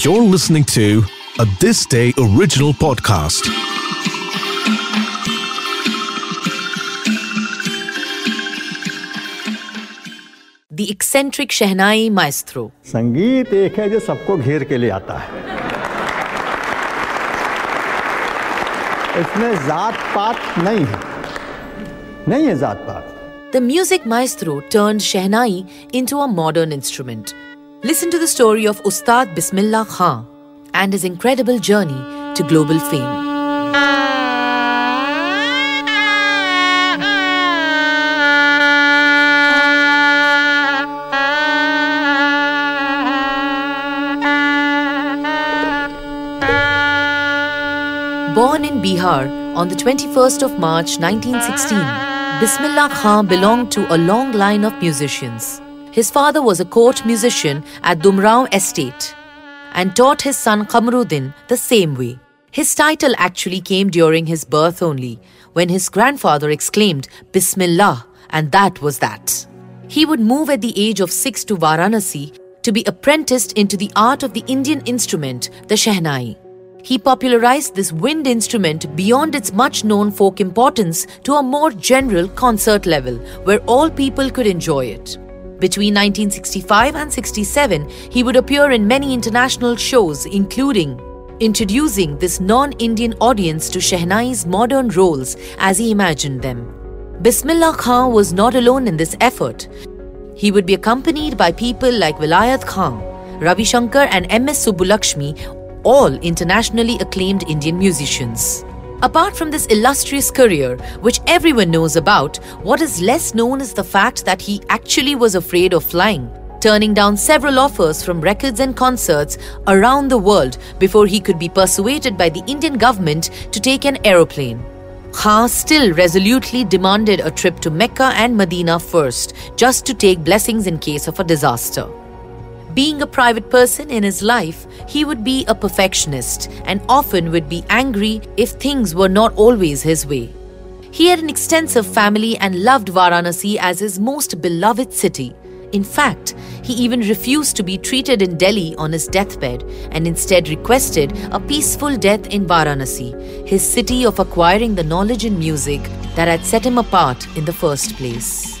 You're listening to a This Day original podcast. The eccentric Shehnai maestro. संगीत एक है जो सबको घेर के ले आता है इसमें जात पात नहीं है नहीं है जात पात The music maestro turned Shehnai into a modern instrument. Listen to the story of Ustad Bismillah Khan and his incredible journey to global fame. Born in Bihar on the 21st of March 1916, Bismillah Khan belonged to a long line of musicians. His father was a court musician at Dumrao estate and taught his son Qamruddin the same way. His title actually came during his birth only, when his grandfather exclaimed Bismillah, and that was that. He would move at the age of six to Varanasi to be apprenticed into the art of the Indian instrument, the Shehnai. He popularized this wind instrument beyond its much known folk importance to a more general concert level where all people could enjoy it. Between 1965 and 67, he would appear in many international shows, including introducing this non Indian audience to Shehnai's modern roles as he imagined them. Bismillah Khan was not alone in this effort. He would be accompanied by people like Vilayat Khan, Ravi Shankar, and M.S. Subbulakshmi, all internationally acclaimed Indian musicians. Apart from this illustrious career, which everyone knows about, what is less known is the fact that he actually was afraid of flying, turning down several offers from records and concerts around the world before he could be persuaded by the Indian government to take an aeroplane. Khan still resolutely demanded a trip to Mecca and Medina first, just to take blessings in case of a disaster. Being a private person in his life, he would be a perfectionist and often would be angry if things were not always his way. He had an extensive family and loved Varanasi as his most beloved city. In fact, he even refused to be treated in Delhi on his deathbed and instead requested a peaceful death in Varanasi, his city of acquiring the knowledge in music that had set him apart in the first place.